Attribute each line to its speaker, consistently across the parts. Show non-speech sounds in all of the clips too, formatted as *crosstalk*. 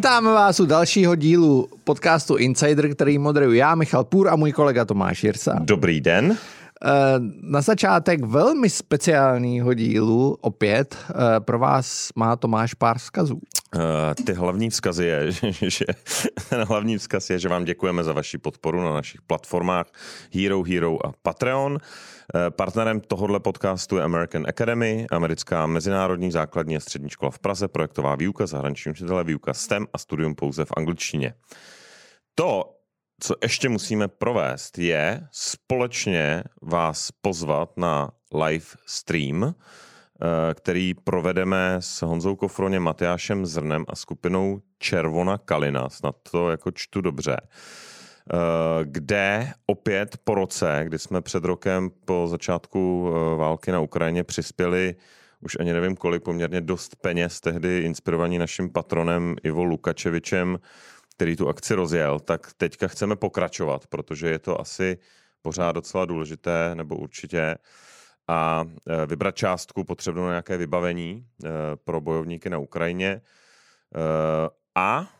Speaker 1: Vítáme vás u dalšího dílu podcastu Insider, který moderuji já, Michal Půr a můj kolega Tomáš Jirsa.
Speaker 2: Dobrý den.
Speaker 1: Eh, na začátek velmi speciálního dílu opět eh, pro vás má Tomáš pár vzkazů.
Speaker 2: Uh, ty hlavní vzkazy je, *laughs* že, hlavní vzkaz je, že vám děkujeme za vaši podporu na našich platformách Hero, Hero a Patreon. Partnerem tohohle podcastu je American Academy, americká mezinárodní základní a střední škola v Praze, projektová výuka, zahraniční učitelé, výuka STEM a studium pouze v angličtině. To, co ještě musíme provést, je společně vás pozvat na live stream, eh, který provedeme s Honzou Kofroně, Matyášem Zrnem a skupinou Červona Kalina, snad to jako čtu dobře, eh, kde opět po roce, kdy jsme před rokem po začátku eh, války na Ukrajině přispěli už ani nevím kolik, poměrně dost peněz, tehdy inspirovaní naším patronem Ivo Lukačevičem, který tu akci rozjel, tak teďka chceme pokračovat, protože je to asi pořád docela důležité, nebo určitě, a e, vybrat částku potřebnou na nějaké vybavení pro bojovníky na Ukrajině. A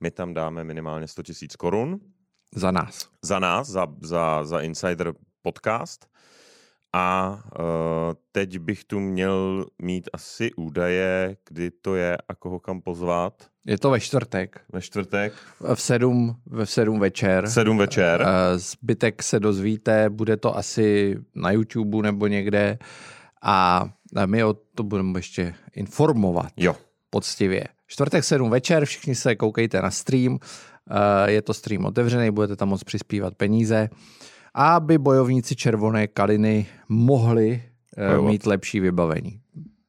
Speaker 2: my tam dáme minimálně 100 000 korun.
Speaker 1: Za nás.
Speaker 2: Za nás, za, za, za Insider podcast. A uh, teď bych tu měl mít asi údaje, kdy to je a koho kam pozvat.
Speaker 1: Je to ve čtvrtek.
Speaker 2: Ve čtvrtek.
Speaker 1: V sedm, v sedm večer.
Speaker 2: Sedm večer. Uh,
Speaker 1: zbytek se dozvíte, bude to asi na YouTube nebo někde a my o to budeme ještě informovat.
Speaker 2: Jo.
Speaker 1: Poctivě. Čtvrtek sedm večer, všichni se koukejte na stream. Uh, je to stream otevřený, budete tam moc přispívat peníze aby bojovníci Červené kaliny mohli uh, mít lepší vybavení.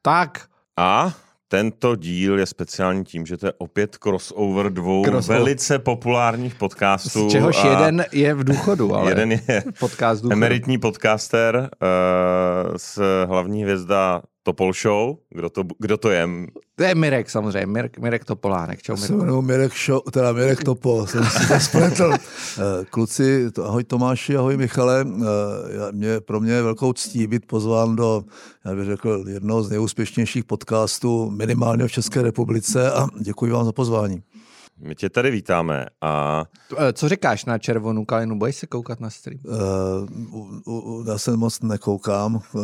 Speaker 1: Tak.
Speaker 2: A tento díl je speciální tím, že to je opět crossover dvou crossover. velice populárních podcastů.
Speaker 1: Z čehož jeden je v důchodu, ale
Speaker 2: jeden je
Speaker 1: podcast důchodu.
Speaker 2: emeritní podcaster uh, z hlavní hvězda Topol Show. Kdo to, kdo to je?
Speaker 1: To je Mirek samozřejmě, Mirek, Mirek Topolánek. Čau,
Speaker 3: Mirek. Se Mirek, Show, teda Mirek Topol, jsem si to spletl. *laughs* Eh, kluci, to, ahoj Tomáši, ahoj Michale. Eh, mě, pro mě je velkou ctí být pozván do, já bych řekl, jednoho z nejúspěšnějších podcastů minimálně v České republice a děkuji vám za pozvání.
Speaker 2: My tě tady vítáme a...
Speaker 1: Eh, co říkáš na červenou kalinu? Budeš se koukat na stream?
Speaker 3: Uh, uh, já se moc nekoukám uh,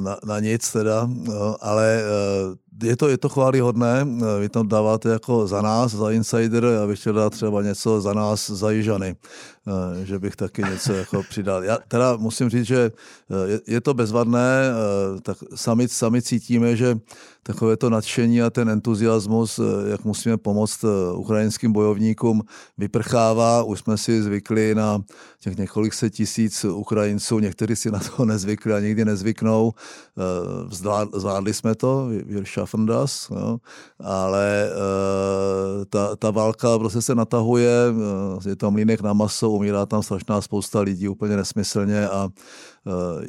Speaker 3: na, na nic teda, uh, ale uh, je to, je to chválihodné, vy tam dáváte jako za nás, za Insider, já bych chtěl dát třeba něco za nás, za Jižany, že bych taky něco jako přidal. Já teda musím říct, že je, je to bezvadné, tak sami, sami cítíme, že takové to nadšení a ten entuziasmus, jak musíme pomoct ukrajinským bojovníkům, vyprchává. Už jsme si zvykli na těch několik set tisíc Ukrajinců, někteří si na to *laughs* nezvykli a nikdy nezvyknou. Zvládli jsme to, schaffen das, jo. ale uh, ta, ta válka prostě se natahuje, uh, je tam mlínek na maso, umírá tam strašná spousta lidí úplně nesmyslně a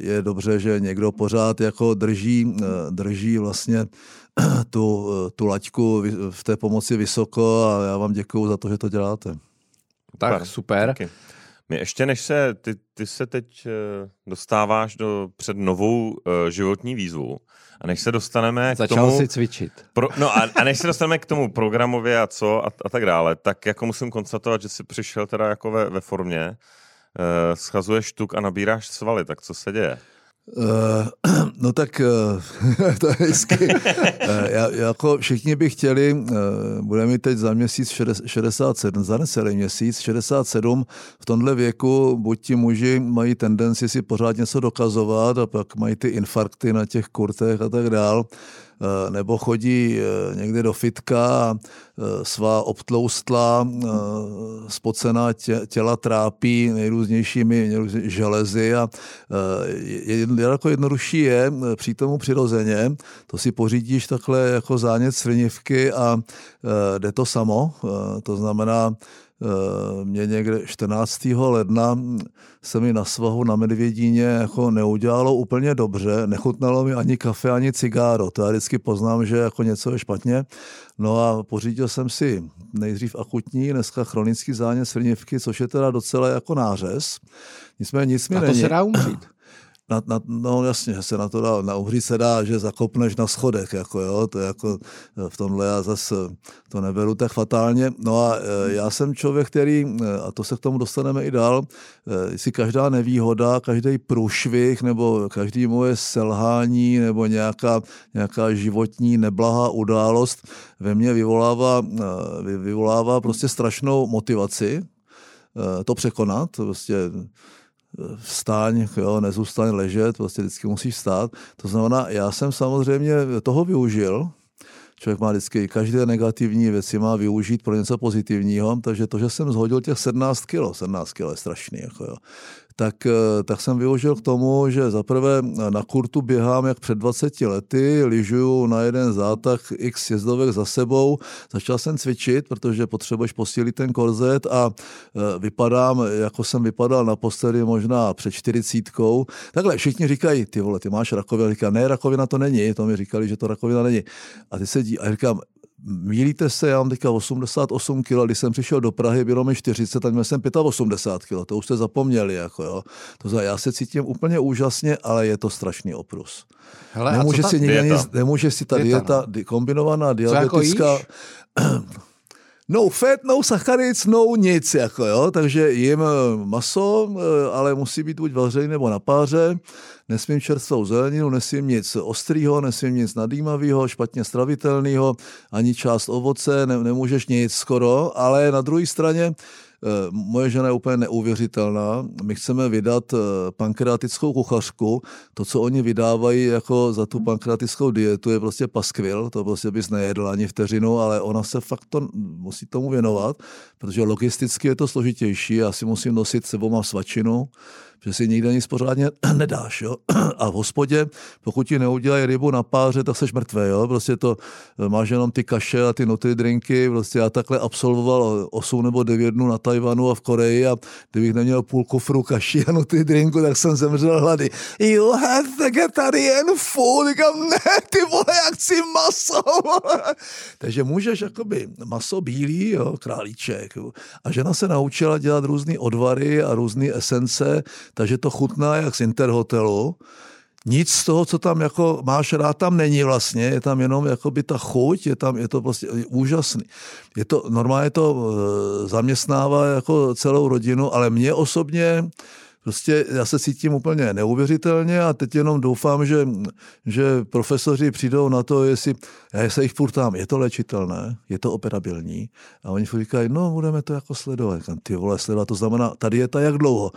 Speaker 3: je dobře, že někdo pořád jako drží, drží vlastně *clears throat* tu, tu laťku v té pomoci vysoko a já vám děkuju za to, že to děláte.
Speaker 1: Tak, super.
Speaker 2: Taky. My ještě než se, ty, ty se teď dostáváš do, před novou uh, životní výzvu, a než se dostaneme
Speaker 1: Začal
Speaker 2: k tomu...
Speaker 1: si cvičit.
Speaker 2: Pro, no a, a než se dostaneme k tomu programově a co a, a tak dále, tak jako musím konstatovat, že jsi přišel teda jako ve, ve formě, uh, schazuješ tuk a nabíráš svaly, tak co se děje?
Speaker 3: Uh, *clears throat* no tak uh, *laughs* to je hezky. Uh, já, jako všichni by chtěli, uh, budeme mít teď za měsíc 67, za necelý měsíc 67. V tomhle věku buď ti muži mají tendenci si pořád něco dokazovat a pak mají ty infarkty na těch kurtech a tak dál. Eh, nebo chodí eh, někde do fitka a eh, svá obtloustlá, spocená těla trápí nejrůznějšími železy a jako jednodušší je při tomu přirozeně, to si pořídíš takhle jako zánět slinivky a jde to samo, to znamená, mě někde 14. ledna se mi na svahu na Medvědíně jako neudělalo úplně dobře, nechutnalo mi ani kafe, ani cigáro, to já vždycky poznám, že jako něco je špatně. No a pořídil jsem si nejdřív akutní, dneska chronický zánět srnivky, což je teda docela jako nářez. Nicméně nic mi
Speaker 1: a to
Speaker 3: není.
Speaker 1: se dá umřít.
Speaker 3: Na, na, no jasně, že se na to dá, na uhří se dá, že zakopneš na schodech, jako jo, to je jako v tomhle já zase to neberu tak fatálně. No a e, já jsem člověk, který, e, a to se k tomu dostaneme i dál, e, si každá nevýhoda, každý průšvih nebo každý moje selhání nebo nějaká, nějaká životní neblahá událost ve mně vyvolává, vyvolává prostě strašnou motivaci to překonat, prostě vstáň, jo, nezůstaň ležet, prostě vždycky musíš stát. To znamená, já jsem samozřejmě toho využil, člověk má vždycky každé negativní věci má využít pro něco pozitivního, takže to, že jsem zhodil těch 17 kg, 17 kg je strašný, jako jo tak, eh, tak jsem využil k tomu, že zaprvé na kurtu běhám jak před 20 lety, lyžuju na jeden zátah x jezdovek za sebou. Začal jsem cvičit, protože potřebuješ posílit ten korzet a eh, vypadám, jako jsem vypadal na posteli možná před čtyřicítkou. Takhle všichni říkají, ty vole, ty máš rakovinu. Říká, ne, rakovina to není, to mi říkali, že to rakovina není. A ty se dí, a říkám, Mílíte se, já mám teďka 88 kg, když jsem přišel do Prahy, bylo mi 40, tak měl jsem 85 kg, to už jste zapomněli. Jako jo. To znamená, já se cítím úplně úžasně, ale je to strašný oprus. Hele, nemůže, si nikde nic, nemůže si ta dieta, dieta no? kombinovaná diabetická... *clears throat* *clears throat* No fat, no sacharids, no nic, jako jo, takže jim eh, maso, eh, ale musí být buď vařený nebo na páře, nesmím čerstvou zeleninu, nesmím nic ostrýho, nesmím nic nadýmavého, špatně stravitelného, ani část ovoce, ne, nemůžeš nic skoro, ale na druhé straně moje žena je úplně neuvěřitelná. My chceme vydat eh, pankreatickou kuchařku. To, co oni vydávají jako za tu pankreatickou dietu, je prostě paskvil. To prostě bys nejedl ani vteřinu, ale ona se fakt to musí tomu věnovat, protože logisticky je to složitější. Já si musím nosit sebou mám svačinu, že si nikde nic pořádně *clears throat* nedáš. Jo? *clears throat* A v hospodě, pokud ti neudělají rybu na páře, tak seš mrtvý. Jo? Prostě to máš jenom ty kaše a ty nutry drinky. Prostě já takhle absolvoval 8 nebo 9 dnů na Tajvanu a v Koreji a kdybych neměl půl kufru kaší a nutry drinku, tak jsem zemřel hlady. You have vegetarian food. Říkám, ne, ty vole, jak chci maso. *laughs* Takže můžeš jakoby maso bílý, jo, králíček. Jo. A žena se naučila dělat různé odvary a různé esence, takže to chutná jak z Interhotelu. Nic z toho, co tam jako máš rád, tam není vlastně, je tam jenom jakoby ta chuť, je tam, je to prostě úžasný. Je to, normálně to e, zaměstnává jako celou rodinu, ale mě osobně prostě já se cítím úplně neuvěřitelně a teď jenom doufám, že, že profesoři přijdou na to, jestli, já se jich ptám, je to léčitelné, je to operabilní a oni říkají, no budeme to jako sledovat. Ty vole, sledovat, to znamená, ta dieta jak dlouho?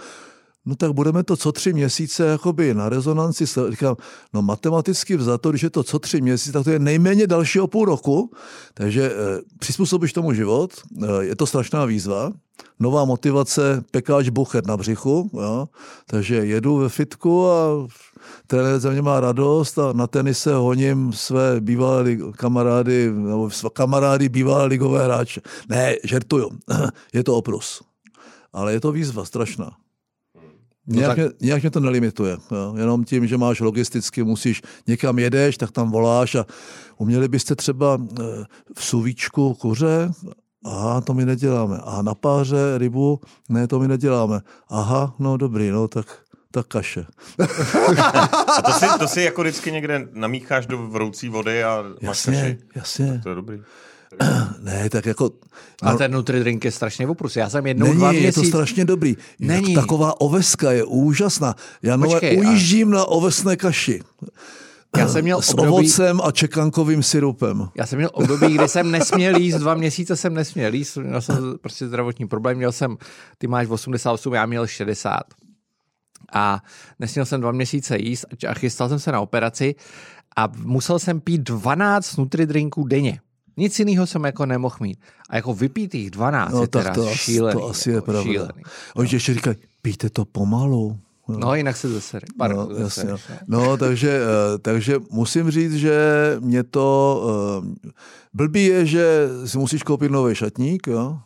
Speaker 3: No tak budeme to co tři měsíce jakoby na rezonanci. Říkám, no matematicky vzato, když je to co tři měsíce, tak to je nejméně dalšího půl roku, takže e, přizpůsobíš tomu život, e, je to strašná výzva, nová motivace, pekáč buchet na břichu, jo? takže jedu ve fitku a trenér ze mě má radost a na tenise honím své bývalé kamarády, nebo své kamarády bývalé ligové hráče. Ne, žertuju, *clears throat* je to oprus. Ale je to výzva strašná. No nějak, tak... mě, nějak mě to nelimituje. Jo. Jenom tím, že máš logisticky, musíš někam jedeš, tak tam voláš a uměli byste třeba eh, v suvíčku kuře, aha, to my neděláme. A na páře rybu, ne, to my neděláme. Aha, no dobrý, no tak tak kaše. *laughs*
Speaker 2: a to si, to si jako vždycky někde namícháš do vroucí vody a
Speaker 3: jasně, máš kaši? Jasně,
Speaker 2: To je dobrý. *clears throat*
Speaker 3: Ne, tak jako...
Speaker 1: No, a ten Nutri-drink je strašně oprus. Já jsem jednou
Speaker 3: není,
Speaker 1: dva měsíc...
Speaker 3: je to strašně dobrý. Není. Taková oveska je úžasná. Já Počkej, ujíždím a... na ovesné kaši.
Speaker 1: Já jsem měl *clears throat*
Speaker 3: S období... ovocem a čekankovým syrupem.
Speaker 1: Já jsem měl období, kdy jsem nesměl jíst, dva měsíce jsem nesměl jíst, měl jsem prostě zdravotní problém, měl jsem, ty máš 88, já měl 60. A nesměl jsem dva měsíce jíst a chystal jsem se na operaci a musel jsem pít 12 nutridrinků denně. Nic jiného jsem jako nemohl mít. A jako vypít jich 12 no, je tak teda to, šílený.
Speaker 3: To asi je jako pravda. Šílený. Oni no. ještě říkají, pijte to pomalu.
Speaker 1: No, no jinak se zase.
Speaker 3: no, jasně, no. no, takže, uh, takže musím říct, že mě to uh, blbý je, že si musíš koupit nový šatník, jo?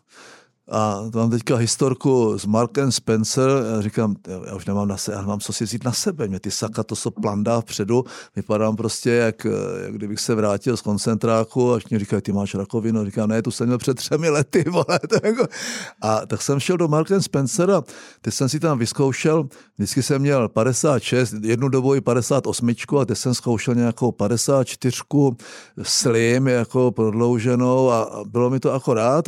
Speaker 3: A to mám teďka historku s Markem Spencer, já říkám, já už nemám na sebe, já nemám co si vzít na sebe, mě ty saka, to jsou plandá vpředu, vypadám prostě, jak, jak kdybych se vrátil z koncentráku, až mě říkají, ty máš rakovinu, říkám, ne, tu jsem měl před třemi lety, *laughs* vole, jako... A tak jsem šel do Marken Spencera, teď jsem si tam vyzkoušel, vždycky jsem měl 56, jednu dobu i 58, a teď jsem zkoušel nějakou 54 slim, jako prodlouženou a bylo mi to akorát.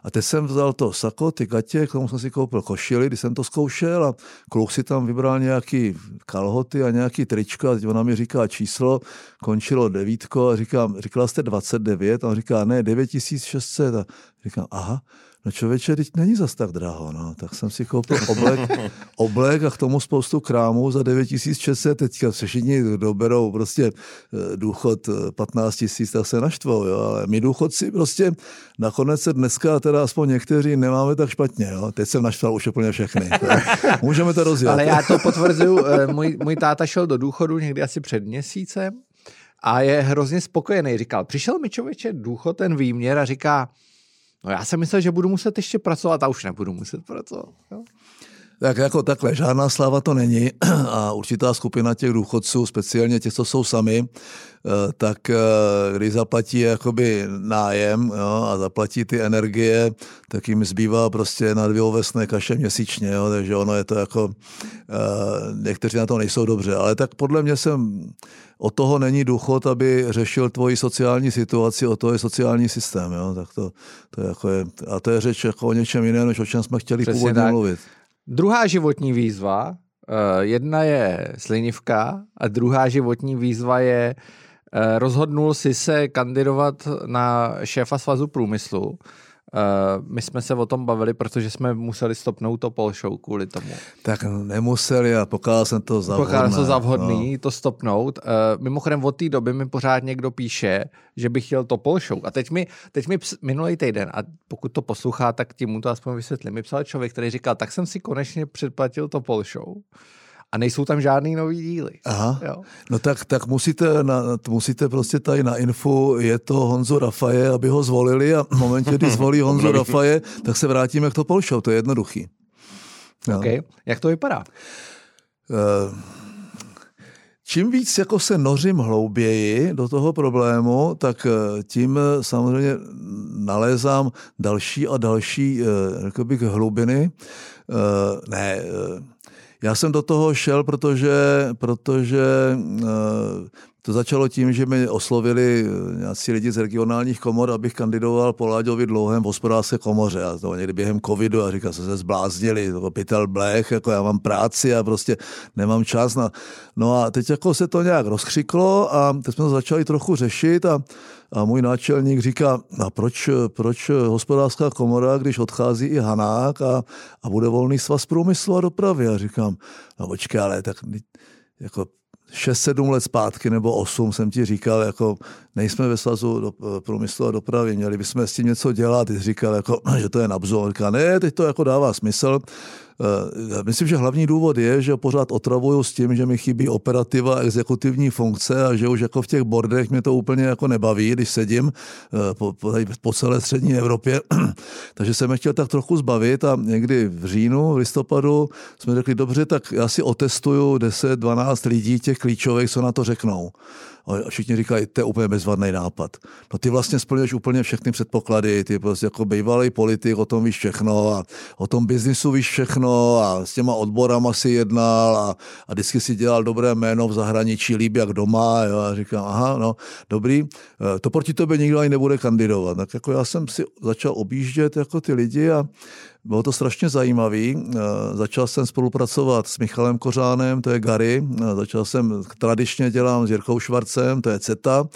Speaker 3: A a teď jsem vzal to sako, ty gatě, k tomu jsem si koupil košily, když jsem to zkoušel a kluk si tam vybral nějaký kalhoty a nějaký tričko a teď ona mi říká číslo, končilo devítko a říkám, říkala jste 29 a on říká, ne, 9600 a říkám, aha, No člověče, teď není zas tak draho, no. Tak jsem si koupil oblek, *laughs* oblek a k tomu spoustu krámů za 9600. Teďka se všichni doberou prostě eh, důchod 15 eh, tisíc, tak se naštvou, jo. Ale my důchodci prostě nakonec se dneska, teda aspoň někteří, nemáme tak špatně, jo. Teď jsem naštval už úplně všechny. *laughs* Můžeme to rozjet.
Speaker 1: Ale já to potvrzuju, eh, můj, můj táta šel do důchodu někdy asi před měsícem a je hrozně spokojený. Říkal, přišel mi člověče důchod, ten výměr a říká, No já jsem myslel, že budu muset ještě pracovat a už nebudu muset pracovat. Jo?
Speaker 3: Tak jako takhle, žádná sláva to není *clears throat* a určitá skupina těch důchodců, speciálně těch, co jsou sami, eh, tak eh, když zaplatí jakoby nájem jo, a zaplatí ty energie, tak jim zbývá prostě na dvě ovesné kaše měsíčně, jo, takže ono je to jako, eh, někteří na to nejsou dobře, ale tak podle mě jsem, o toho není důchod, aby řešil tvoji sociální situaci, o to je sociální systém, jo, tak to, to je jako je, a to je řeč jako o něčem jiném, než o čem jsme chtěli Přesně původně tak. mluvit.
Speaker 1: Druhá životní výzva, eh, jedna je slinivka a druhá životní výzva je eh, rozhodnul si se kandidovat na šéfa svazu průmyslu. Uh, my jsme se o tom bavili, protože jsme museli stopnout to Pol Show kvůli tomu.
Speaker 3: Tak nemuseli a pokázal jsem to za
Speaker 1: Pokázal jsem to za vhodný no. to stopnout. Uh, mimochodem od té doby mi pořád někdo píše, že bych chtěl to Pol Show. A teď mi, teď mi ps, minulý týden, a pokud to poslouchá, tak tím mu to aspoň vysvětlím, mi psal člověk, který říkal, tak jsem si konečně předplatil to Pol Show a nejsou tam žádný nový díly.
Speaker 3: Aha. Jo. No tak, tak musíte, na, musíte prostě tady na info, je to Honzo Rafaje, aby ho zvolili a v momentě, kdy zvolí *laughs* Honzo Rafaje, tak se vrátíme k to Show, to je jednoduchý.
Speaker 1: Jo. Okay. Jak to vypadá? Uh,
Speaker 3: čím víc jako se nořím hlouběji do toho problému, tak eh, tím eh, samozřejmě nalézám další a další uh, hlubiny. Ne, já jsem do toho šel, protože, protože eh, to začalo tím, že mi oslovili eh, nějací lidi z regionálních komor, abych kandidoval po Láďovi dlouhém v hospodářské komoře. A to někdy během covidu a říkal, se se zbláznili, to pytel blech, jako já mám práci a prostě nemám čas. Na... No a teď jako se to nějak rozkřiklo a teď jsme to začali trochu řešit a, a můj náčelník říká, a proč, proč hospodářská komora, když odchází i Hanák a, a bude volný svaz průmyslu a dopravy. A říkám, no počkej, ale tak jako 6-7 let zpátky nebo 8 jsem ti říkal, jako nejsme ve svazu do, průmyslu a dopravy, měli bychom s tím něco dělat. Ty jsi říkal, jako, *clears throat* že to je nabzo. Říká, ne, teď to jako dává smysl. Eh, myslím, že hlavní důvod je, že pořád otravuju s tím, že mi chybí operativa exekutivní funkce a že už jako v těch bordech mě to úplně jako nebaví, když sedím eh, po, po, po celé střední Evropě. *clears throat* Takže jsem chtěl tak trochu zbavit a někdy v říjnu, v listopadu jsme řekli, dobře, tak já si otestuju 10-12 lidí těch klíčových, co na to řeknou. A všichni říkají, to je úplně bezvadný nápad. No ty vlastně splňuješ úplně všechny předpoklady, ty prostě jako bývalý politik, o tom víš všechno a o tom biznisu víš všechno a s těma odborama si jednal a, a vždycky si dělal dobré jméno v zahraničí, líbí jak doma. Jo, a říkám, aha, no, dobrý, e, to proti tobě nikdo ani nebude kandidovat. Tak jako já jsem si začal objíždět jako ty lidi a bylo to strašně zajímavý. Eh, začal jsem spolupracovat s Michalem Kořánem, to je Gary. Eh, začal jsem, tradičně dělám s Jirkou Švarcem, to je CETA.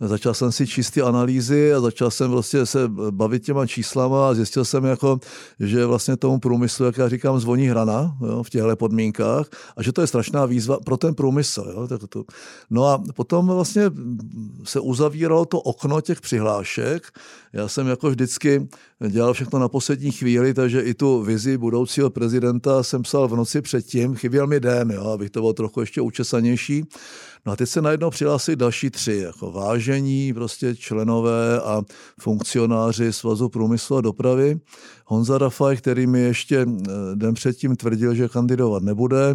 Speaker 3: Začal jsem si číst ty analýzy a začal jsem vlastně se bavit těma číslama a zjistil jsem, jako, že vlastně tomu průmyslu, jak já říkám, zvoní hrana jo, v těchto podmínkách a že to je strašná výzva pro ten průmysl. Jo, tak to. No a potom vlastně se uzavíralo to okno těch přihlášek. Já jsem jako vždycky dělal všechno na poslední chvíli, takže i tu vizi budoucího prezidenta jsem psal v noci předtím. Chyběl mi den, jo, abych to byl trochu ještě učesanější. No a teď se najednou přihlásili další tři, jako vážení prostě členové a funkcionáři Svazu průmyslu a dopravy. Honza Rafaj, který mi ještě eh, den předtím tvrdil, že kandidovat nebude,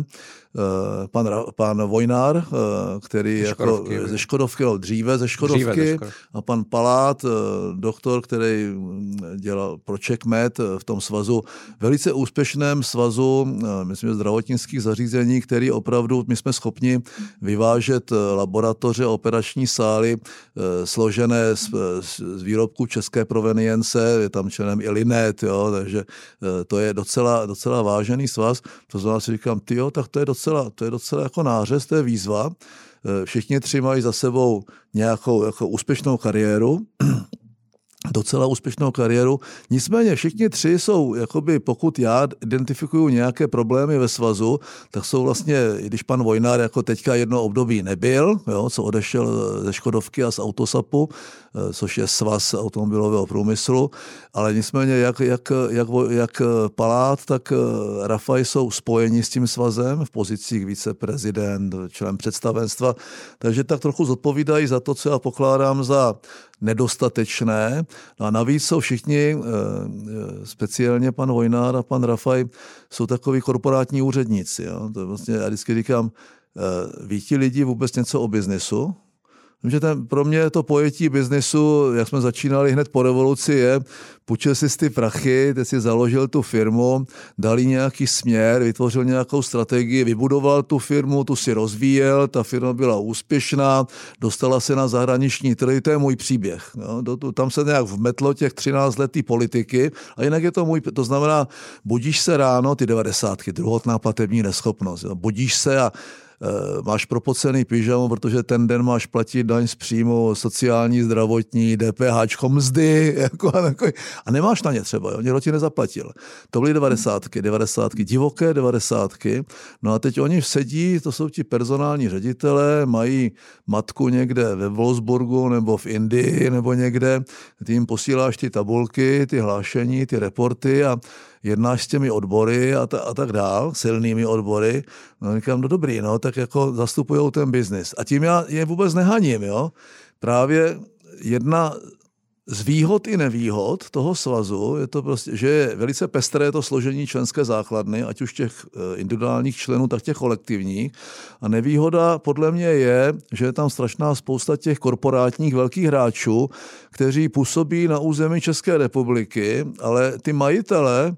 Speaker 3: Eh, pan, pan Vojnár, eh, který ze jako ze Škodovky, no, dříve ze Škodovky, dříve ze a pan Palát, doktor, který mm, dělal pro Checkmet v tom svazu, velice úspěšném svazu, myslím, zdravotnických zařízení, který opravdu, my jsme schopni vyvážet laboratoře, operační sály složené z, z výrobků české provenience, je tam členem i Linet, jo, takže to je docela, docela vážený svaz. To znamená si říkám, ty jo, tak to je docela docela, to je docela jako nářez, to je výzva. Eh, všichni tři mají za sebou nějakou jako úspěšnou kariéru, docela úspěšnou kariéru. Nicméně všichni tři jsou, jakoby, pokud já identifikuju nějaké problémy ve svazu, tak jsou vlastně, když pan Vojnár jako teďka jedno období nebyl, jo, co odešel ze Škodovky a z Autosapu, eh, což je svaz automobilového průmyslu, ale nicméně jak, jak, jak, jak Palát, tak eh, Rafaj jsou spojeni s tím svazem v pozicích viceprezident, člen představenstva, takže tak trochu zodpovídají za to, co já pokládám za nedostatečné. No a navíc jsou všichni, eh, eh, speciálně pan Vojnár a pan Rafaj, jsou takový korporátní úředníci. Jo? To vlastně, já vždycky říkám, eh, ví ti lidi vůbec něco o biznesu? Že ten, pro mě to pojetí biznesu, jak jsme začínali hned po revoluci, je, půjčil si ty prachy, teď si založil tu firmu, dali nějaký směr, vytvořil nějakou strategii, vybudoval tu firmu, tu si rozvíjel, ta firma byla úspěšná, dostala se na zahraniční trhy, to je můj příběh. No, tam se nějak vmetlo těch 13 letý politiky a jinak je to můj, to znamená, budíš se ráno, ty 90. druhotná platební neschopnost, budíš se a máš propocený pyžamo, protože ten den máš platit daň z příjmu, sociální, zdravotní, DPH, mzdy, *laughs* jako, jako, a nemáš na ně třeba, jo, někdo ti nezaplatil. To byly devadesátky, devadesátky, divoké devadesátky. No a teď oni sedí, to jsou ti personální ředitelé, mají matku někde ve Wolfsburgu nebo v Indii nebo někde, ty jim posíláš ty tabulky, ty hlášení, ty reporty a jednáš s těmi odbory a, ta, a tak dál, silnými odbory. No říkám, no dobrý, no, tak jako zastupují ten biznis. A tím já je vůbec nehaním, jo. Právě jedna z výhod i nevýhod toho svazu je to prostě, že je velice pestré to složení členské základny, ať už těch eh, individuálních členů, tak těch kolektivních. A nevýhoda podle mě je, že je tam strašná spousta těch korporátních velkých hráčů, kteří působí na území České republiky, ale ty majitele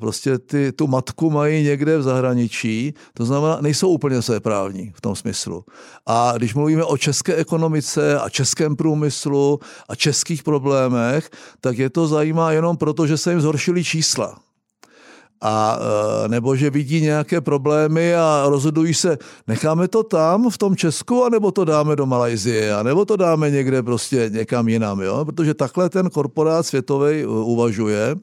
Speaker 3: prostě ty, tu matku mají někde v zahraničí, to znamená, nejsou úplně své právní v tom smyslu. A když mluvíme o české ekonomice a českém průmyslu a českých problémech, tak je to zajímá jenom proto, že se jim zhoršily čísla a eh, nebo že vidí nějaké problémy a rozhodují se, necháme to tam v tom Česku, anebo to dáme do Malajzie, anebo to dáme někde prostě někam jinam, jo? protože takhle ten korporát světový eh, uvažuje.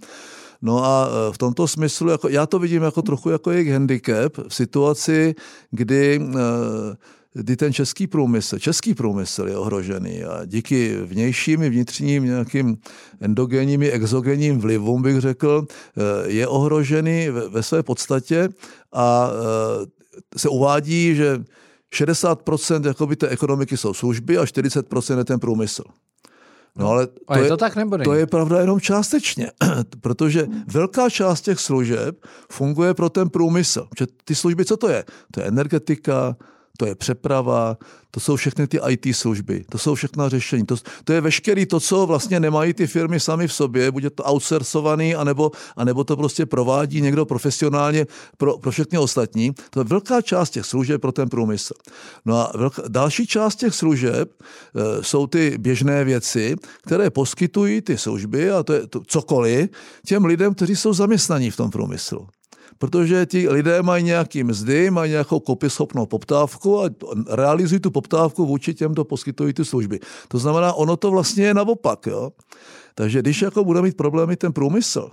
Speaker 3: No a e, v tomto smyslu, jako, já to vidím jako trochu jako jejich handicap v situaci, kdy e, kdy ten český průmysl, český průmysl je ohrožený a díky vnějším i vnitřním nějakým endogenním i exogenním vlivům, bych řekl, e, je ohrožený ve své podstatě a se uvádí, že 60% jakoby té ekonomiky jsou služby a 40% je ten průmysl.
Speaker 1: No ale to, a je to tak nebo
Speaker 3: To je pravda jenom částečně, *clears throat* protože velká část těch služeb funguje pro ten průmysl. Ty služby, co to je? To je energetika, to je přeprava, to jsou všechny ty IT služby, to jsou všechna řešení. To, to je veškerý to, co vlastně nemají ty firmy sami v sobě, bude to outsourcovaný, anebo, anebo to prostě provádí někdo profesionálně pro, pro všechny ostatní. To je velká část těch služeb pro ten průmysl. No a velká, další část těch služeb e, jsou ty běžné věci, které poskytují ty služby a to je to, cokoliv těm lidem, kteří jsou zaměstnaní v tom průmyslu protože ti lidé mají nějaký mzdy, mají nějakou kopyschopnou poptávku a realizují tu poptávku vůči těm, kdo poskytují ty služby. To znamená, ono to vlastně je naopak. Jo? Takže když jako bude mít problémy ten průmysl,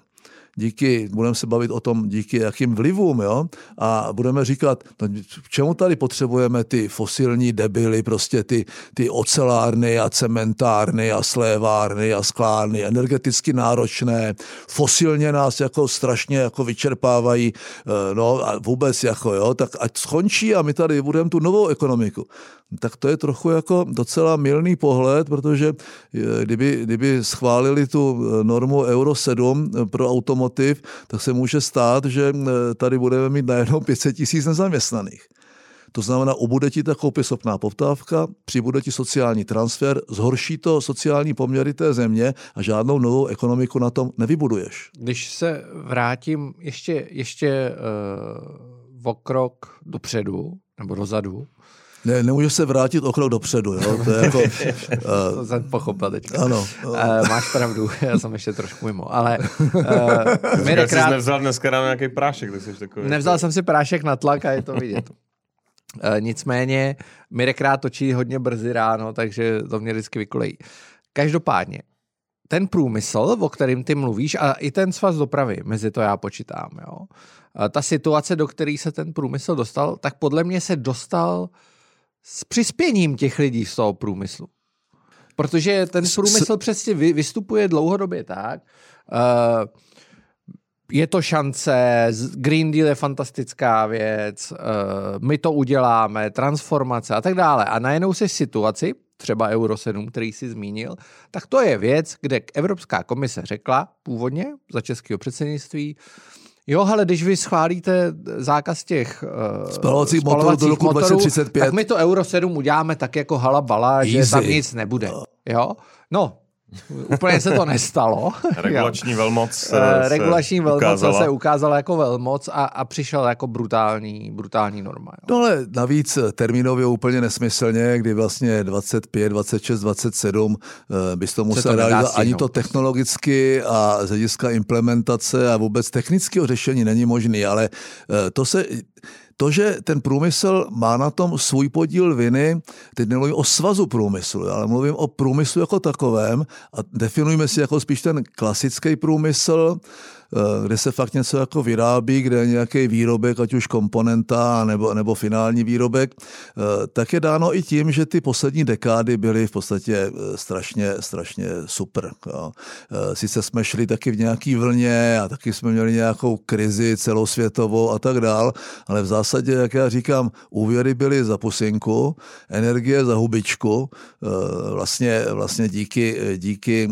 Speaker 3: díky, budeme se bavit o tom, díky jakým vlivům, jo, a budeme říkat, no, k čemu tady potřebujeme ty fosilní debily, prostě ty, ty ocelárny a cementárny a slévárny a sklárny, energeticky náročné, fosilně nás jako strašně jako vyčerpávají, eh, no a vůbec jako, jo, tak ať skončí a my tady budeme tu novou ekonomiku tak to je trochu jako docela milný pohled, protože eh, kdyby, kdyby schválili tu eh, normu Euro 7 eh, pro automotiv, tak se může stát, že tady budeme mít najednou 500 tisíc nezaměstnaných. To znamená, obude ti ta koupěschopná poptávka, přibude ti sociální transfer, zhorší to sociální poměry té země a žádnou novou ekonomiku na tom nevybuduješ.
Speaker 1: Když se vrátím ještě, ještě uh, o krok dopředu nebo dozadu,
Speaker 3: ne, nemůže se vrátit o krok dopředu. Jo? To je jako,
Speaker 1: uh, *laughs* to jsem pochopil teďka.
Speaker 3: Ano.
Speaker 1: Uh, máš pravdu, já jsem ještě trošku mimo, ale uh,
Speaker 2: Mirek rád... nevzal dneska na nějaký prášek, tak jsi takový.
Speaker 1: Nevzal jsem si prášek na tlak a je to vidět. Uh, nicméně Mirek rád točí hodně brzy ráno, takže to mě vždycky vykolejí. Každopádně, ten průmysl, o kterým ty mluvíš, a i ten svaz dopravy, mezi to já počítám, jo. Ta situace, do které se ten průmysl dostal, tak podle mě se dostal s přispěním těch lidí z toho průmyslu. Protože ten průmysl přesně vystupuje dlouhodobě tak, uh, je to šance, Green Deal je fantastická věc, uh, my to uděláme, transformace a tak dále. A najednou se situaci, třeba Euro 7, který jsi zmínil, tak to je věc, kde Evropská komise řekla původně za českého předsednictví, Jo, ale když vy schválíte zákaz těch uh,
Speaker 3: spalovacích motorů do roku 2035,
Speaker 1: tak my to Euro 7 uděláme tak jako halabala, Easy. že tam nic nebude. Jo? No, Úplně se to nestalo. *laughs*
Speaker 2: Regulační velmoc se,
Speaker 1: uh, Regulační velmoc ukázala. se ukázala jako velmoc a, a přišel jako brutální, brutální norma. Jo.
Speaker 3: No ale navíc termínově úplně nesmyslně, kdy vlastně 25, 26, 27 uh, bys to musel realizovat ani to technologicky a z hlediska implementace a vůbec technického řešení není možný, ale uh, to se to, že ten průmysl má na tom svůj podíl viny, teď nemluvím o svazu průmyslu, ale mluvím o průmyslu jako takovém a definujeme si jako spíš ten klasický průmysl, kde se fakt něco jako vyrábí, kde je nějaký výrobek, ať už komponenta nebo, nebo finální výrobek, eh, tak je dáno i tím, že ty poslední dekády byly v podstatě eh, strašně, strašně super. Sice jsme šli taky v nějaký vlně a taky jsme měli nějakou krizi celosvětovou a tak dál, ale v zásadě, jak já říkám, úvěry byly za pusinku, energie za hubičku, vlastně, vlastně díky, díky,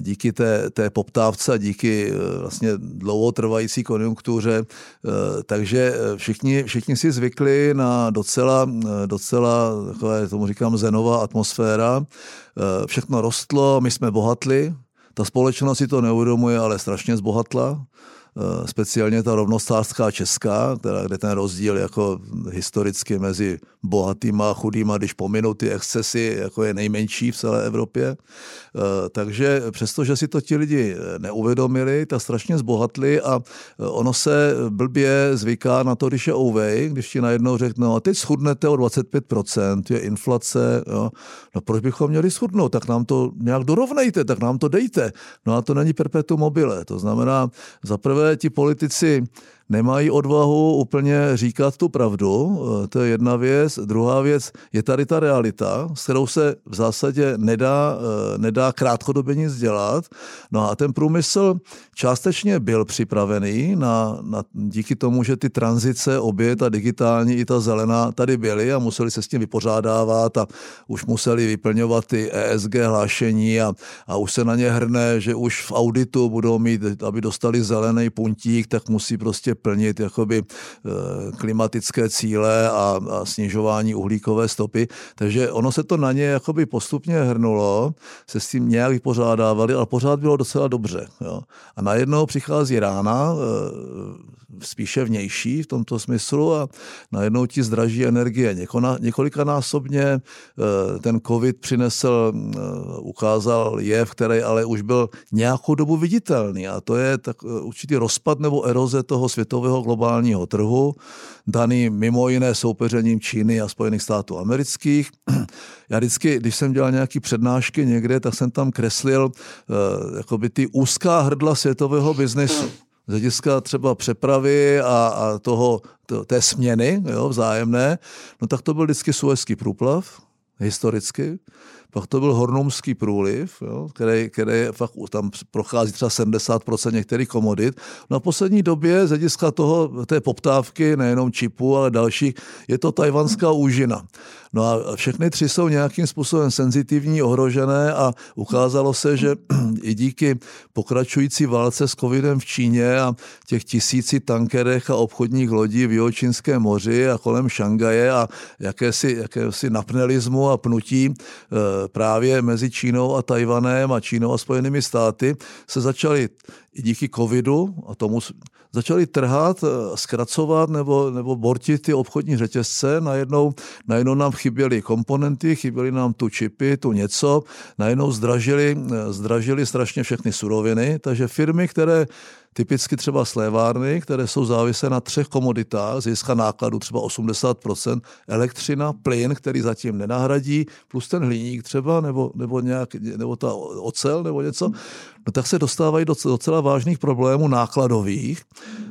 Speaker 3: díky té, té poptávce a díky vlastně dlouhotrvající konjunktuře, eh, takže eh, všichni, všichni si zvykli na docela, eh, docela takové, tomu říkám, zenová atmosféra. Všechno rostlo, my jsme bohatli, ta společnost si to neuvědomuje, ale strašně zbohatla. Eh, speciálně ta rovnostářská česká, která, kde ten rozdíl jako historicky mezi bohatýma a chudýma, když pominu ty excesy, jako je nejmenší v celé Evropě. Eh, takže přestože si to ti lidi neuvědomili, tak strašně zbohatli a eh, ono se blbě zvyká na to, když je ouvej, když ti najednou řekne, no a teď schudnete o 25%, je inflace, jo. no proč bychom měli schudnout, tak nám to nějak dorovnejte, tak nám to dejte. No a to není perpetuum mobile, to znamená, za prvé zaprvé ti politici nemají odvahu úplně říkat tu pravdu, eh, to je jedna věc. Druhá věc je tady ta realita, s kterou se v zásadě nedá, eh, nedá krátkodobě nic dělat. No a ten průmysl částečně byl připravený na, na, díky tomu, že ty tranzice, obě ta digitální i ta zelená tady byly a museli se s tím vypořádávat a už museli vyplňovat ty ESG hlášení a, a už se na ně hrne, že už v auditu budou mít, aby dostali zelený puntík, tak musí prostě plnit jakoby eh, klimatické cíle a, a snižování uhlíkové stopy. Takže ono se to na ně jakoby postupně hrnulo, se s tím nějak vypořádávali, ale pořád bylo docela dobře. Jo. A najednou přichází rána, eh, spíše vnější v tomto smyslu a najednou ti zdraží energie několikanásobně. Eh, ten covid přinesl, ukázal jev, který ale už byl nějakou dobu viditelný a to je tak určitý rozpad nebo eroze toho světa světového globálního trhu, daný mimo jiné soupeřením Číny a Spojených států amerických. *clears throat* Já vždycky, když jsem dělal nějaké přednášky někde, tak jsem tam kreslil uh, ty úzká hrdla světového biznesu z hlediska třeba přepravy a, a toho, to, té směny jo, vzájemné, no tak to byl vždycky Suezký průplav, historicky. Pak to byl Hornomský průliv, jo, který, který fakt tam prochází třeba 70% některých komodit. No a v poslední době z hlediska toho, té poptávky, nejenom čipu, ale dalších, je to tajvanská úžina. No a všechny tři jsou nějakým způsobem senzitivní, ohrožené a ukázalo se, že *clears throat* i díky pokračující válce s covidem v Číně a těch tisíci tankerech a obchodních lodí v Jihočínském moři a kolem Šangaje a jakési, jakési napnelismu a pnutí e, právě mezi Čínou a Tajvanem a Čínou a Spojenými státy se začaly i díky covidu a tomu začali trhat, eh, zkracovat nebo, nebo bortit ty obchodní řetězce. Najednou, najednou nám chyběly komponenty, chyběly nám tu čipy, tu něco. Najednou zdražili, eh, zdražili strašně všechny suroviny, takže firmy, které typicky třeba slévárny, které jsou závislé na třech komoditách, z hlediska nákladu třeba 80%, elektřina, plyn, který zatím nenahradí, plus ten hliník třeba, nebo, nebo, nějak, nebo ta ocel, nebo něco, no tak se dostávají do docela vážných problémů nákladových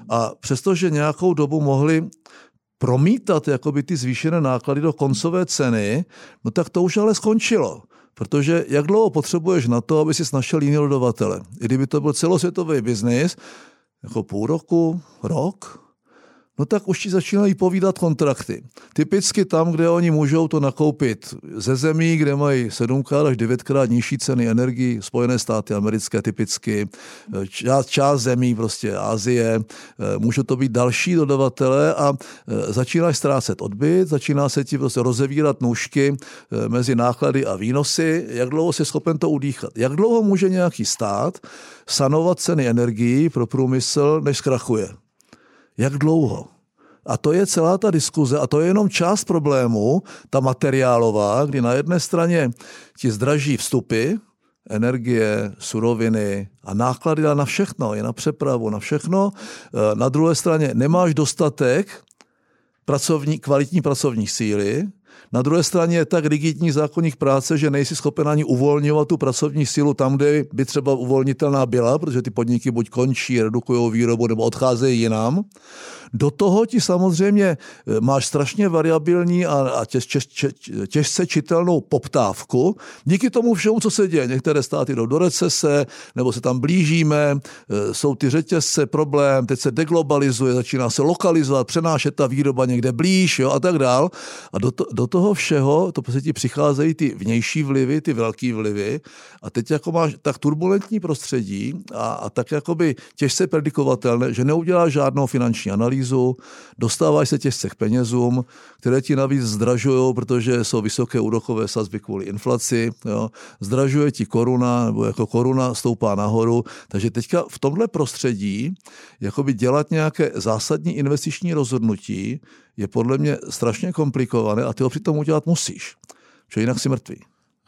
Speaker 3: a přestože nějakou dobu mohli promítat jakoby ty zvýšené náklady do koncové ceny, no tak to už ale skončilo. Protože jak dlouho potřebuješ na to, aby si našel jiný dodavatele? I kdyby to byl celosvětový biznis, jako půl roku, rok, no tak už ti začínají povídat kontrakty. Typicky tam, kde oni můžou to nakoupit ze zemí, kde mají 7 až 9 krát nižší ceny energii, Spojené státy americké typicky, část, část zemí, prostě Asie, můžou to být další dodavatele a e, začínáš ztrácet odbyt, začíná se ti prostě rozevírat nůžky e, mezi náklady a výnosy, jak dlouho jsi schopen to udýchat. Jak dlouho může nějaký stát sanovat ceny energií pro průmysl, než zkrachuje? Jak dlouho? A to je celá ta diskuze a to je jenom část problému, ta materiálová, kdy na jedné straně ti zdraží vstupy, energie, suroviny a náklady na všechno, je na přepravu, na všechno. E, na druhé straně nemáš dostatek pracovní, kvalitní pracovní síly, na druhé straně je tak rigidní zákonník práce, že nejsi schopen ani uvolňovat tu pracovní sílu tam, kde by třeba uvolnitelná byla, protože ty podniky buď končí, redukují výrobu nebo odcházejí jinam. Do toho ti samozřejmě eh, máš strašně variabilní a, a těž, těž, těž, těžce čitelnou poptávku. Díky tomu všemu, co se děje, některé státy jdou do recese, nebo se tam blížíme, eh, jsou ty řetězce problém, teď se deglobalizuje, začíná se lokalizovat, přenášet ta výroba někde blíž jo, a tak dál. A do, to, do toho všeho, to prostě ti přicházejí ty vnější vlivy, ty velký vlivy a teď jako máš tak turbulentní prostředí a, a tak jakoby těžce predikovatelné, že neuděláš žádnou finanční analýzu, analýzu, dostáváš se těžce k penězům, které ti navíc zdražují, protože jsou vysoké úrokové sazby kvůli inflaci, jo. zdražuje ti koruna, nebo jako koruna stoupá nahoru, takže teďka v tomhle prostředí jakoby dělat nějaké zásadní investiční rozhodnutí je podle mě strašně komplikované a ty ho přitom udělat musíš, protože jinak si mrtvý.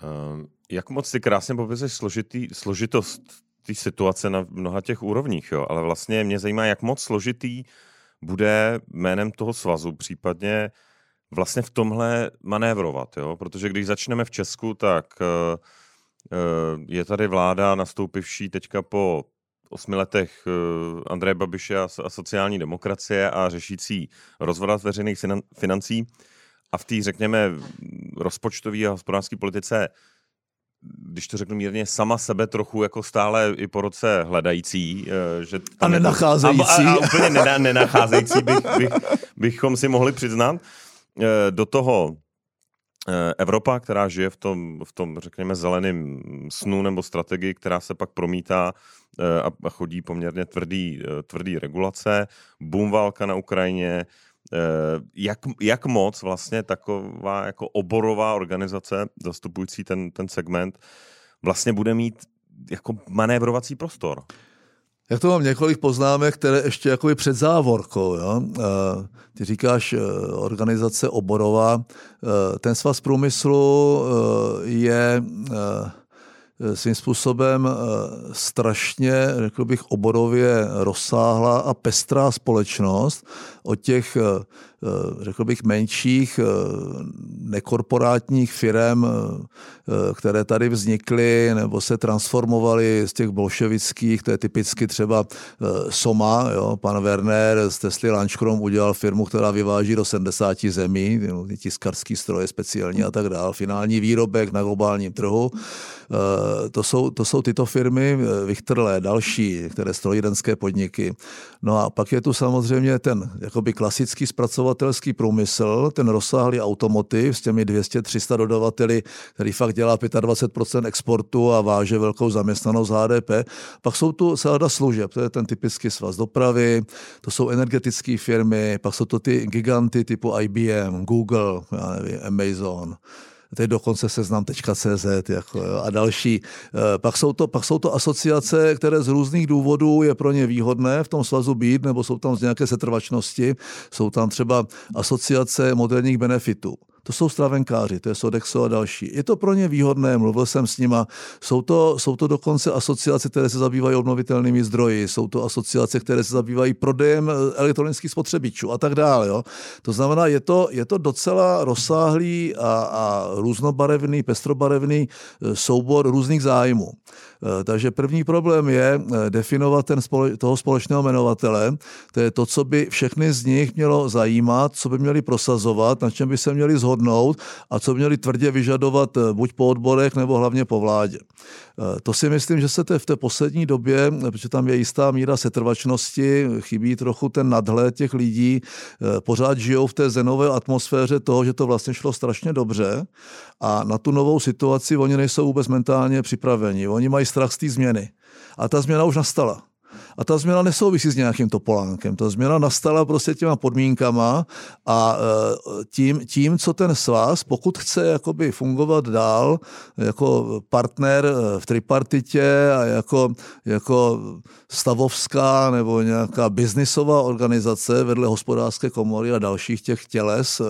Speaker 2: Um, jak moc ty krásně popisuješ složitý, složitost té situace na mnoha těch úrovních, jo? ale vlastně mě zajímá, jak moc složitý bude jménem toho svazu případně vlastně v tomhle manévrovat, jo? protože když začneme v Česku, tak uh, je tady vláda nastoupivší teďka po osmi letech uh, Andreje Babiše a, a sociální demokracie a řešící rozvodat veřejných financí a v té, řekněme, rozpočtové a hospodářské politice když to řeknu mírně, sama sebe trochu jako stále i po roce hledající.
Speaker 3: Eh, že a nenacházející.
Speaker 2: A, a, a úplně nena, nenacházející bych, bych, bychom si mohli přiznat. Eh, do toho eh, Evropa, která žije v tom, v tom, řekněme, zeleném snu nebo strategii, která se pak promítá a chodí poměrně tvrdý, tvrdý regulace, boom válka na Ukrajině, jak, jak moc vlastně taková jako oborová organizace zastupující ten, ten segment vlastně bude mít jako manévrovací prostor?
Speaker 3: Já to mám několik poznámek, které ještě jakoby před závorkou. Jo? Eh, ty říkáš eh, organizace oborová. Ten svaz průmyslu je svým způsobem strašně, řekl bych, oborově rozsáhlá a pestrá společnost od těch Eh, řekl bych, menších eh, nekorporátních firm, eh, které tady vznikly nebo se transformovaly z těch bolševických, to je typicky třeba Soma, jo, pan Werner z Tesly Lunchcrom udělal firmu, která vyváží do 70 zemí, tiskarský stroje speciální a tak dále, finální výrobek na globálním trhu. To jsou, to jsou tyto firmy, Vichterlé, další, které strojírenské podniky. No a pak je tu samozřejmě ten jakoby klasický zpracovat dodavatelský průmysl, ten rozsáhlý automotiv s těmi 200-300 dodavateli, který fakt dělá 25% exportu a váže velkou zaměstnanost HDP. Pak jsou tu sáda služeb, to je ten typický svaz dopravy, to jsou energetické firmy, pak jsou to ty giganty typu IBM, Google, já nevím, Amazon teď dokonce seznam.cz jako, a další. Eh, pak jsou, to, pak jsou to asociace, které z různých důvodů je pro ně výhodné v tom svazu být, nebo jsou tam z nějaké setrvačnosti. Jsou tam třeba asociace moderních benefitů. To jsou stravenkáři, to je Sodexo a další. Je to pro ně výhodné, mluvil jsem s nima. Jsou to, jsou to dokonce asociace, které se zabývají obnovitelnými zdroji, jsou to asociace, které se zabývají prodejem eh, elektronických spotřebičů a tak dále. Jo. To znamená, je to, je to docela rozsáhlý a, a různobarevný, pestrobarevný eh, soubor různých zájmů. Eh, takže první problém je definovat ten spole, toho společného jmenovatele. To je to, co by všechny z nich mělo zajímat, co by měli prosazovat, na čem by se měli zhodnout a co měli tvrdě vyžadovat eh, buď po odborech nebo hlavně po vládě. Eh, to si myslím, že se v té poslední době, protože tam je jistá míra setrvačnosti, chybí trochu ten nadhled těch lidí, eh, pořád žijou v té zenové atmosféře toho, že to vlastně šlo strašně dobře a na tu novou situaci oni nejsou vůbec mentálně připraveni. Oni mají strach z té změny. A ta změna už nastala. A ta změna nesouvisí s nějakým topolánkem. Ta změna nastala prostě těma podmínkama a e, tím, tím co ten svaz, pokud chce jakoby fungovat dál jako partner e, v tripartitě a jako, jako stavovská nebo nějaká biznisová organizace vedle hospodářské komory a dalších těch těles,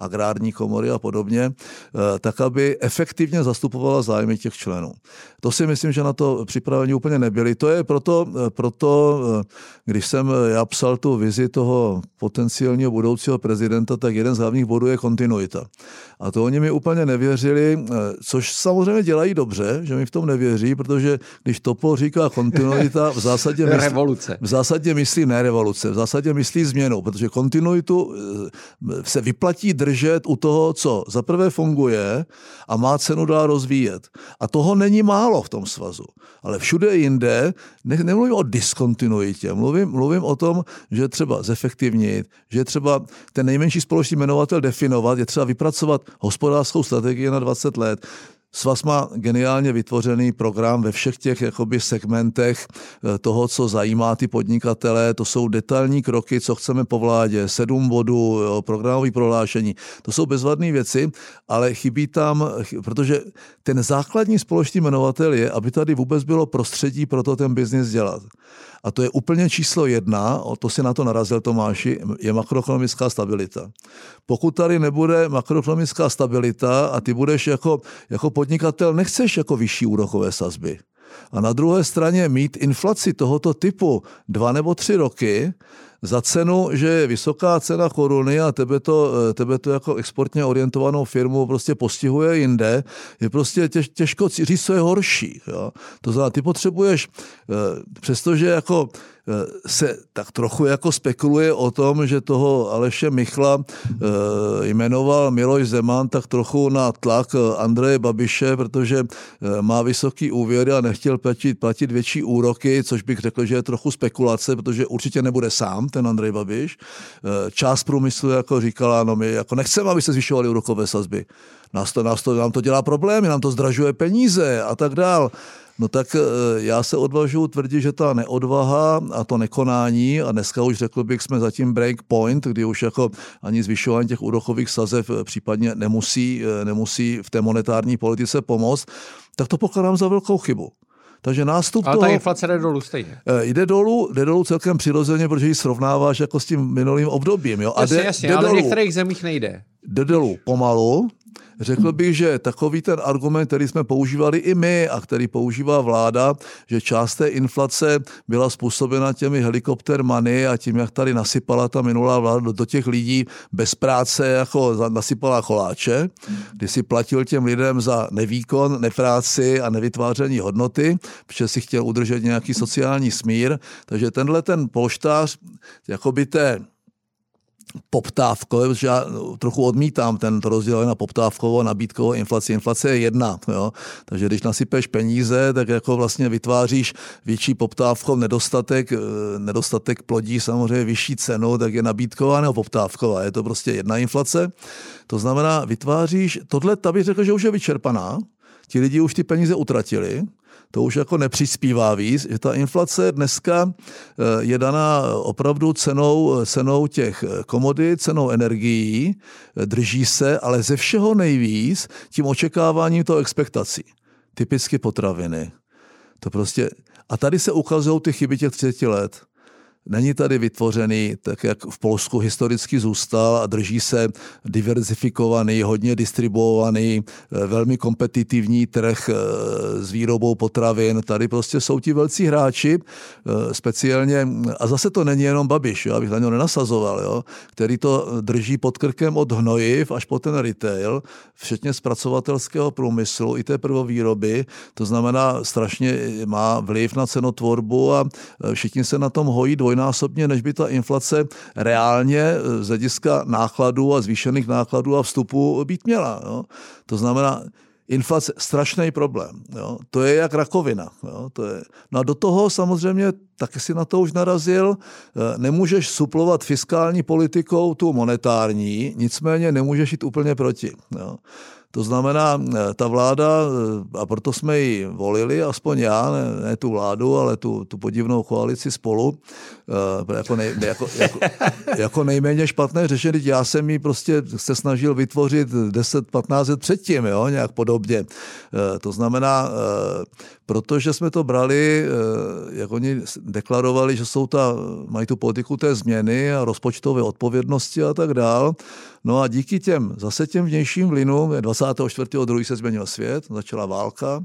Speaker 3: agrární komory a podobně, eh, tak aby efektivně zastupovala zájmy těch členů. To si myslím, že na to připravení úplně nebyli. To je proto, eh, proto eh, když jsem já psal tu vizi toho potenciálního budoucího prezidenta, tak jeden z hlavních bodů je kontinuita. A to oni mi úplně nevěřili, což samozřejmě dělají dobře, že mi v tom nevěří, protože když Topo říká kontinuita, v zásadě *laughs* myslí,
Speaker 1: revoluce.
Speaker 3: V zásadě myslí ne revoluce, v zásadě myslí změnu, protože kontinuitu se vyplatí držet držet u toho, co za prvé funguje a má cenu dál rozvíjet. A toho není málo v tom svazu. Ale všude jinde, ne, nemluvím o diskontinuitě, mluvím, mluvím o tom, že je třeba zefektivnit, že je třeba ten nejmenší společný jmenovatel definovat, je třeba vypracovat hospodářskou strategii na 20 let. Svaz má geniálně vytvořený program ve všech těch jakoby segmentech eh, toho, co zajímá ty podnikatele. To jsou detailní kroky, co chceme po vládě, sedm bodů, programové prohlášení. To jsou bezvadné věci, ale chybí tam, protože ten základní společný jmenovatel je, aby tady vůbec bylo prostředí pro to ten biznis dělat. A to je úplně číslo jedna, o to si na to narazil Tomáši, je makroekonomická stabilita. Pokud tady nebude makroekonomická stabilita a ty budeš jako, jako podnikatel, nechceš jako vyšší úrokové sazby. A na druhé straně mít inflaci tohoto typu dva nebo tři roky, za cenu, že je vysoká cena koruny a tebe to, tebe to jako exportně orientovanou firmu prostě postihuje jinde, je prostě těž, těžko říct, co je horší. Jo. To znamená, ty potřebuješ, eh, přestože jako Eh, se tak trochu jako spekuluje o tom, že toho Aleše Michla eh, jmenoval Miloš Zeman tak trochu na tlak eh, Andreje Babiše, protože má vysoký úvěr a nechtěl platit, platit větší úroky, což bych řekl, že je trochu spekulace, protože určitě nebude sám ten Andrej Babiš. Část průmyslu jako říkala, no my jako nechceme, aby se zvyšovaly úrokové sazby. Nás to, nás to, nám to dělá problémy, nám to zdražuje peníze a tak dál. No tak eh, já se odvažuji tvrdit, že ta neodvaha a to nekonání, a dneska už řekl bych, jsme zatím break point, kdy už jako ani zvyšování těch úrokových sazeb eh, případně nemusí, eh, nemusí v té monetární politice pomoct, tak to pokládám za velkou chybu. Takže nástup
Speaker 1: Ale
Speaker 3: toho,
Speaker 1: ta inflace jde dolů stejně.
Speaker 3: Jde dolů, jde dolů celkem přirozeně, protože ji srovnáváš jako s tím minulým obdobím. Jo?
Speaker 1: A jasně, jde, jasně, jde ale dolů. v některých zemích nejde
Speaker 3: jde dolů pomalu, Řekl bych, že takový ten argument, který jsme používali i my a který používá vláda, že část té inflace byla způsobena těmi helikopter money a tím, jak tady nasypala ta minulá vláda do těch lidí bez práce, jako nasypala koláče, kdy si platil těm lidem za nevýkon, nepráci a nevytváření hodnoty, protože si chtěl udržet nějaký sociální smír. Takže tenhle ten polštář, jakoby té poptávkové, protože já trochu odmítám ten rozdíl na poptávkovou a nabídkovou inflaci. Inflace je jedna, jo? takže když nasypeš peníze, tak jako vlastně vytváříš větší poptávkou, nedostatek, eh, nedostatek plodí samozřejmě vyšší cenu, tak je nabídková nebo poptávková. Je to prostě jedna inflace. To znamená, vytváříš, tohle, ta bych řekl, že už je vyčerpaná, ti lidi už ty peníze utratili, to už jako nepřispívá víc, že ta inflace dneska eh, je daná opravdu cenou, cenou těch komodit, cenou energií, eh, drží se, ale ze všeho nejvíc tím očekáváním toho expektací. Typicky potraviny. To prostě, a tady se ukazují ty chyby těch 30 let. Není tady vytvořený, tak jak v Polsku historicky zůstal a drží se diverzifikovaný, hodně distribuovaný, eh, velmi kompetitivní trh eh, s výrobou potravin. Tady prostě jsou ti velcí hráči, eh, speciálně, a zase to není jenom Babiš, jo, abych na něho nenasazoval, jo, který to drží pod krkem od hnojiv až po ten retail, včetně zpracovatelského průmyslu i té prvovýroby. To znamená, strašně má vliv na cenotvorbu a všichni se na tom hojí dvoj dvojnásobně, než by ta inflace reálně eh, z hlediska nákladů a zvýšených nákladů a vstupu být měla. Jo. To znamená, inflace, strašný problém. Jo. To je jak rakovina. Jo. To je. No a do toho samozřejmě, taky si na to už narazil, eh, nemůžeš suplovat fiskální politikou tu monetární, nicméně nemůžeš jít úplně proti. Jo. To znamená, eh, ta vláda, eh, a proto jsme ji volili, aspoň já, ne, ne tu vládu, ale tu, tu podivnou koalici spolu, eh, jako, nej, jako, jako, *laughs* jako nejméně špatné řešení. Já jsem ji prostě se snažil vytvořit 10-15 let předtím, jo, nějak podobně. To znamená, protože jsme to brali, jak oni deklarovali, že jsou ta, mají tu politiku té změny a rozpočtové odpovědnosti a tak dál, No a díky těm, zase těm vnějším vlivům, 24.2. se změnil svět, začala válka,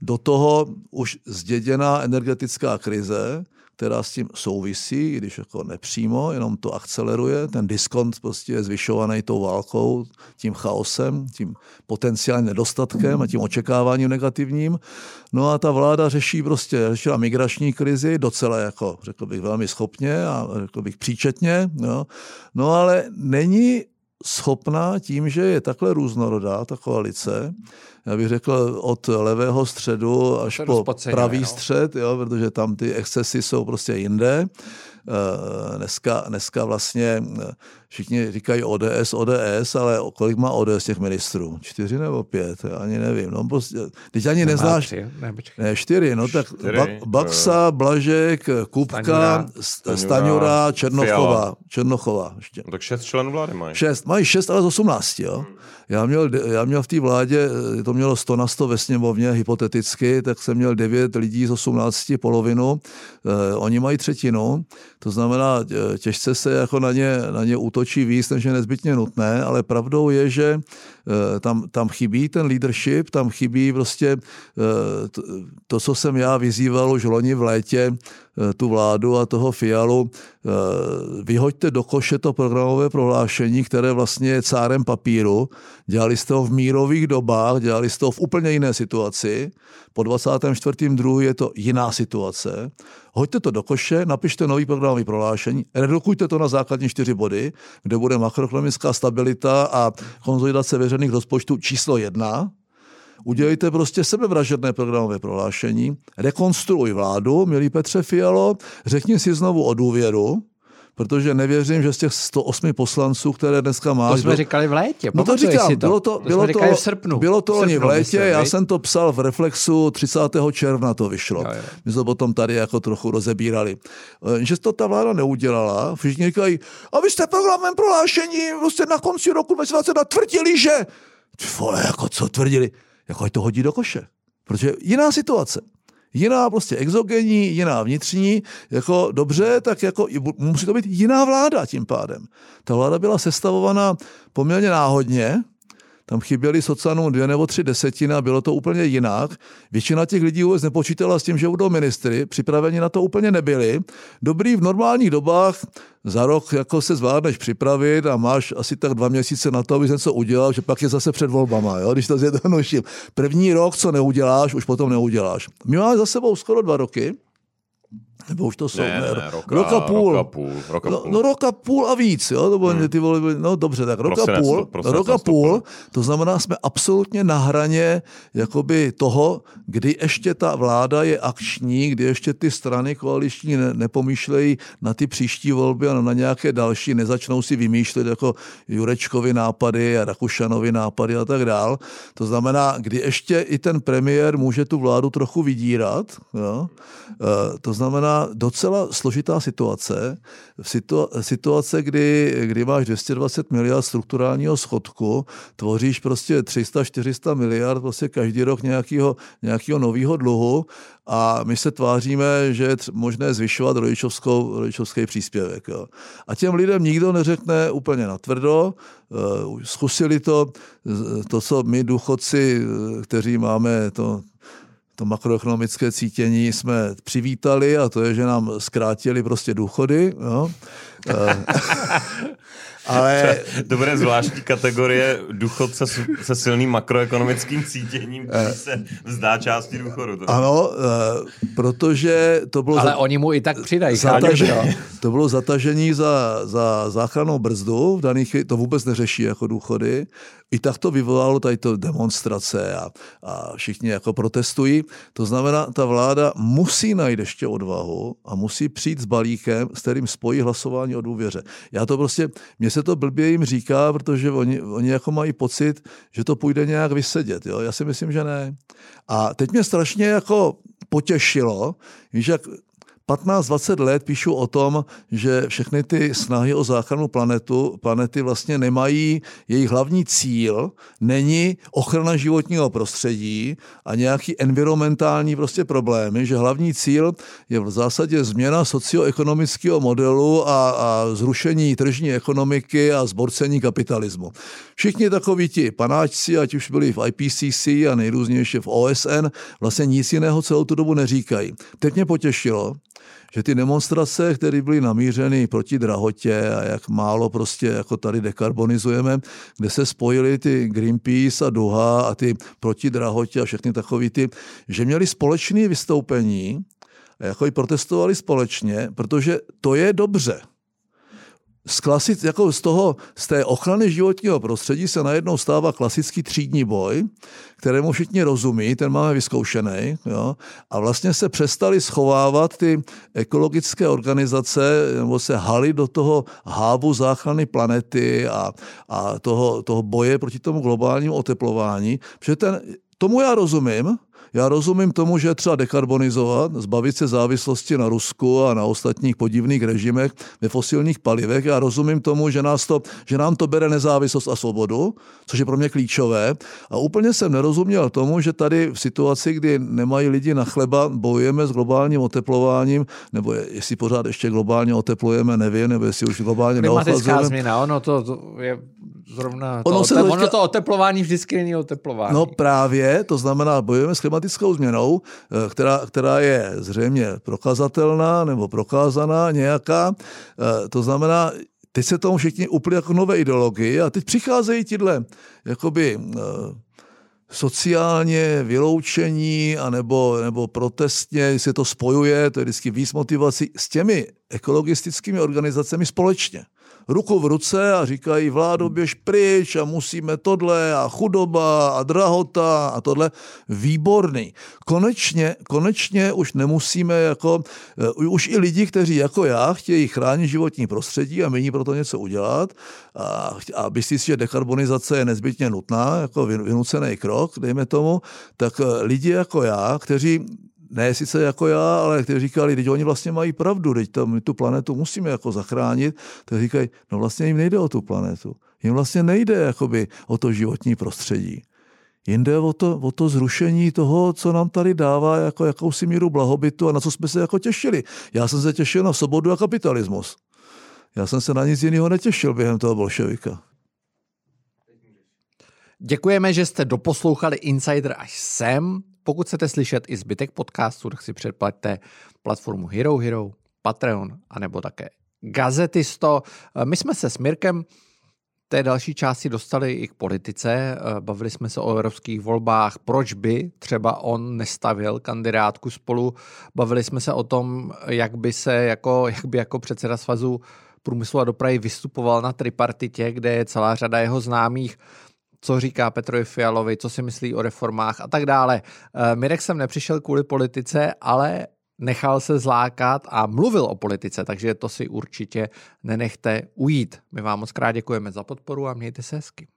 Speaker 3: do toho už zděděná energetická krize, která s tím souvisí, když jako nepřímo, jenom to akceleruje. Ten diskont prostě je zvyšovaný tou válkou, tím chaosem, tím potenciálním nedostatkem a tím očekáváním negativním. No a ta vláda řeší prostě, řešila migrační krizi docela jako, řekl bych, velmi schopně a řekl bych příčetně. No, no ale není schopná tím, že je takhle různorodá ta koalice, já bych řekl od levého středu až po pravý no. střed, jo, protože tam ty excesy jsou prostě jinde. Eh, dneska, dneska vlastně eh, všichni říkají ODS, ODS, ale kolik má ODS těch ministrů? Čtyři nebo pět? Já ani nevím. No, prostě, teď ani Nemá neznáš... Tři, ne, ne, čtyři, no tak čtyři, ba- Baxa, Blažek, Kupka, Staňura, Staňura Černochová. Černochová ještě.
Speaker 2: No, tak šest členů vlády mají.
Speaker 3: Šest, mají šest, ale z osmnácti, jo. Hmm. Já měl, já měl v té vládě, to mělo 100 na 100 ve sněmovně, hypoteticky, tak jsem měl 9 lidí z 18, polovinu. Eh, oni mají třetinu, to znamená, těžce se jako na ně, na ně útočí víc, než je nezbytně nutné, ale pravdou je, že eh, tam, tam chybí ten leadership, tam chybí prostě eh, to, to, co jsem já vyzýval už loni v létě, tu vládu a toho Fialu, vyhoďte do koše to programové prohlášení, které vlastně je cárem papíru. Dělali jste ho v mírových dobách, dělali jste ho v úplně jiné situaci. Po 24.2. je to jiná situace. Hoďte to do koše, napište nový programový prohlášení, redukujte to na základní čtyři body, kde bude makroekonomická stabilita a konzolidace veřejných rozpočtů číslo jedna, Udělejte prostě sebevražedné programové prohlášení, rekonstruuj vládu, milý Petře Fialo, řekni si znovu o důvěru, protože nevěřím, že z těch 108 poslanců, které dneska máš...
Speaker 1: To jsme říkali v létě,
Speaker 3: No to říkám,
Speaker 1: to.
Speaker 3: bylo to,
Speaker 1: to
Speaker 3: bylo to,
Speaker 1: v srpnu.
Speaker 3: Bylo to
Speaker 1: oni
Speaker 3: v létě, já jsem to psal v Reflexu, 30. června to vyšlo. Jo, jo. My jsme potom tady jako trochu rozebírali. Eh, že to ta vláda neudělala, všichni říkají, a vy jste programem prohlášení, vlastně na konci roku 2020 tvrdili, že... Vole, jako co tvrdili? jako ať to hodí do koše. Protože jiná situace. Jiná prostě exogenní, jiná vnitřní, jako dobře, tak jako musí to být jiná vláda tím pádem. Ta vláda byla sestavovaná poměrně náhodně, tam chyběly sociálům dvě nebo tři desetiny a bylo to úplně jinak. Většina těch lidí vůbec nepočítala s tím, že budou ministry, připraveni na to úplně nebyli. Dobrý v normálních dobách za rok jako se zvládneš připravit a máš asi tak dva měsíce na to, aby něco udělal, že pak je zase před volbama, jo? když to zjednoduším. První rok, co neuděláš, už potom neuděláš. My máme za sebou skoro dva roky, nebo už to jsou,
Speaker 2: Ne,
Speaker 3: ne,
Speaker 2: ne, roka,
Speaker 3: roka půl.
Speaker 2: roka půl, roka
Speaker 3: no,
Speaker 2: půl.
Speaker 3: no roka půl a víc, jo, to hmm. ty vole, no dobře, tak roka
Speaker 2: Prosinec,
Speaker 3: půl,
Speaker 2: prosinec
Speaker 3: roka půl, to znamená, jsme absolutně na hraně jakoby toho, kdy ještě ta vláda je akční, kdy ještě ty strany koaliční ne, nepomýšlejí na ty příští volby a na nějaké další, nezačnou si vymýšlet jako Jurečkovi nápady a Rakušanovi nápady a tak dál. To znamená, kdy ještě i ten premiér může tu vládu trochu vydírat, jo? E, to znamená docela složitá situace, situa- situace, kdy, kdy máš 220 miliard strukturálního schodku, tvoříš prostě 300-400 miliard prostě každý rok nějakého, nějakého nového dluhu a my se tváříme, že je možné zvyšovat rodičovskou, rodičovský příspěvek. Jo. A těm lidem nikdo neřekne úplně natvrdo, uh, zkusili to, to, co my důchodci, eh, kteří máme to to makroekonomické cítění jsme přivítali a to je, že nám zkrátili prostě důchody. Jo. *laughs* Eh, Ale
Speaker 2: To bude zvláštní kategorie důchodce s- se silným makroekonomickým cítěním, který se vzdá části důchodu. To-
Speaker 3: ano, eh, protože to bylo...
Speaker 1: Ale
Speaker 3: za-
Speaker 1: oni mu i tak přidají.
Speaker 3: Zatažení, to bylo zatažení za, za záchrannou brzdu, v daných, chvíli- to vůbec neřeší jako důchody. I tak to vyvolalo tady to demonstrace a, a všichni jako protestují. To znamená, ta vláda musí najít ještě odvahu a musí přijít s balíkem, s kterým spojí hlasování o důvěře. Já to prostě, mně se to blbě jim říká, protože oni, oni jako mají pocit, že to půjde nějak vysedět. Jo? Já si myslím, že ne. A teď mě strašně jako potěšilo, víš, jak 15-20 let píšu o tom, že všechny ty snahy o záchranu planetu, planety vlastně nemají, jejich hlavní cíl není ochrana životního prostředí a nějaký environmentální prostě problémy, že hlavní cíl je v zásadě změna socioekonomického modelu a, a zrušení tržní ekonomiky a zborcení kapitalismu. Všichni takoví ti panáčci, ať už byli v IPCC a nejrůznější v OSN, vlastně nic jiného celou tu dobu neříkají. Teď mě potěšilo, že ty demonstrace, které byly namířeny proti drahotě a jak málo prostě jako tady dekarbonizujeme, kde se spojili ty Greenpeace a Duha a ty proti drahotě a všechny takový ty, že měli společné vystoupení a jako i protestovali společně, protože to je dobře z, klasic, jako z, toho, z té ochrany životního prostředí se najednou stává klasický třídní boj, kterému všichni rozumí, ten máme vyzkoušený, jo, a vlastně se přestali schovávat ty ekologické organizace, nebo se haly do toho hávu záchrany planety a, a toho, toho boje proti tomu globálnímu oteplování, protože ten, tomu já rozumím, já rozumím tomu, že je třeba dekarbonizovat, zbavit se závislosti na Rusku a na ostatních podivných režimech ve fosilních palivech. Já rozumím tomu, že, nás to, že nám to bere nezávislost a svobodu, což je pro mě klíčové. A úplně jsem nerozuměl tomu, že tady v situaci, kdy nemají lidi na chleba, bojujeme s globálním oteplováním, nebo je- jestli pořád ještě globálně oteplujeme, nevím, nebo jestli už globálně
Speaker 1: Klimatická změna, ono to, to je zrovna, to,
Speaker 3: Ono
Speaker 1: ono,
Speaker 3: se
Speaker 1: ote,
Speaker 3: to
Speaker 1: ono to oteplování vždycky není oteplování.
Speaker 3: No právě, to znamená, bojujeme s klimatickou změnou, eh, která, která je zřejmě prokazatelná nebo prokázaná nějaká. Eh, To znamená, teď se tomu všichni úplně jako nové ideologii a teď přicházejí tyhle jakoby eh, sociálně vyloučení anebo, nebo protestně se to spojuje, to je vždycky víc motivací s těmi ekologistickými organizacemi společně ruku v ruce a říkají, vládo, běž pryč a musíme tohle a chudoba a drahota a tohle. Výborný. Konečně, konečně už nemusíme jako, eh, už i lidi, kteří jako já chtějí chránit životní prostředí a mění proto něco udělat a, a myslí si, že dekarbonizace je nezbytně nutná, jako vy- vynucený krok, dejme tomu, tak eh, lidi jako já, kteří ne sice jako já, ale kteří říkali, že oni vlastně mají pravdu, teď tam my tu planetu musíme jako zachránit, tak říkají, no vlastně jim nejde o tu planetu. Jim vlastně nejde jakoby o to životní prostředí. Jim jde o to, o to zrušení toho, co nám tady dává jako jakousi míru blahobytu a na co jsme se jako těšili. Já jsem se těšil na svobodu a kapitalismus. Já jsem se na nic jiného netěšil během toho bolševika.
Speaker 1: Děkujeme, že jste doposlouchali Insider až sem. Pokud chcete slyšet i zbytek podcastu, tak si předplaťte platformu Hero Hero, Patreon, anebo také Gazetisto. My jsme se s Mirkem té další části dostali i k politice. Bavili jsme se o evropských volbách, proč by třeba on nestavil kandidátku spolu. Bavili jsme se o tom, jak by se jako, jak by jako předseda svazu průmyslu a dopravy vystupoval na tripartitě, kde je celá řada jeho známých co říká Petrovi Fialovi, co si myslí o reformách a tak dále. Mirek jsem nepřišel kvůli politice, ale nechal se zlákat a mluvil o politice, takže to si určitě nenechte ujít. My vám moc krát děkujeme za podporu a mějte se hezky.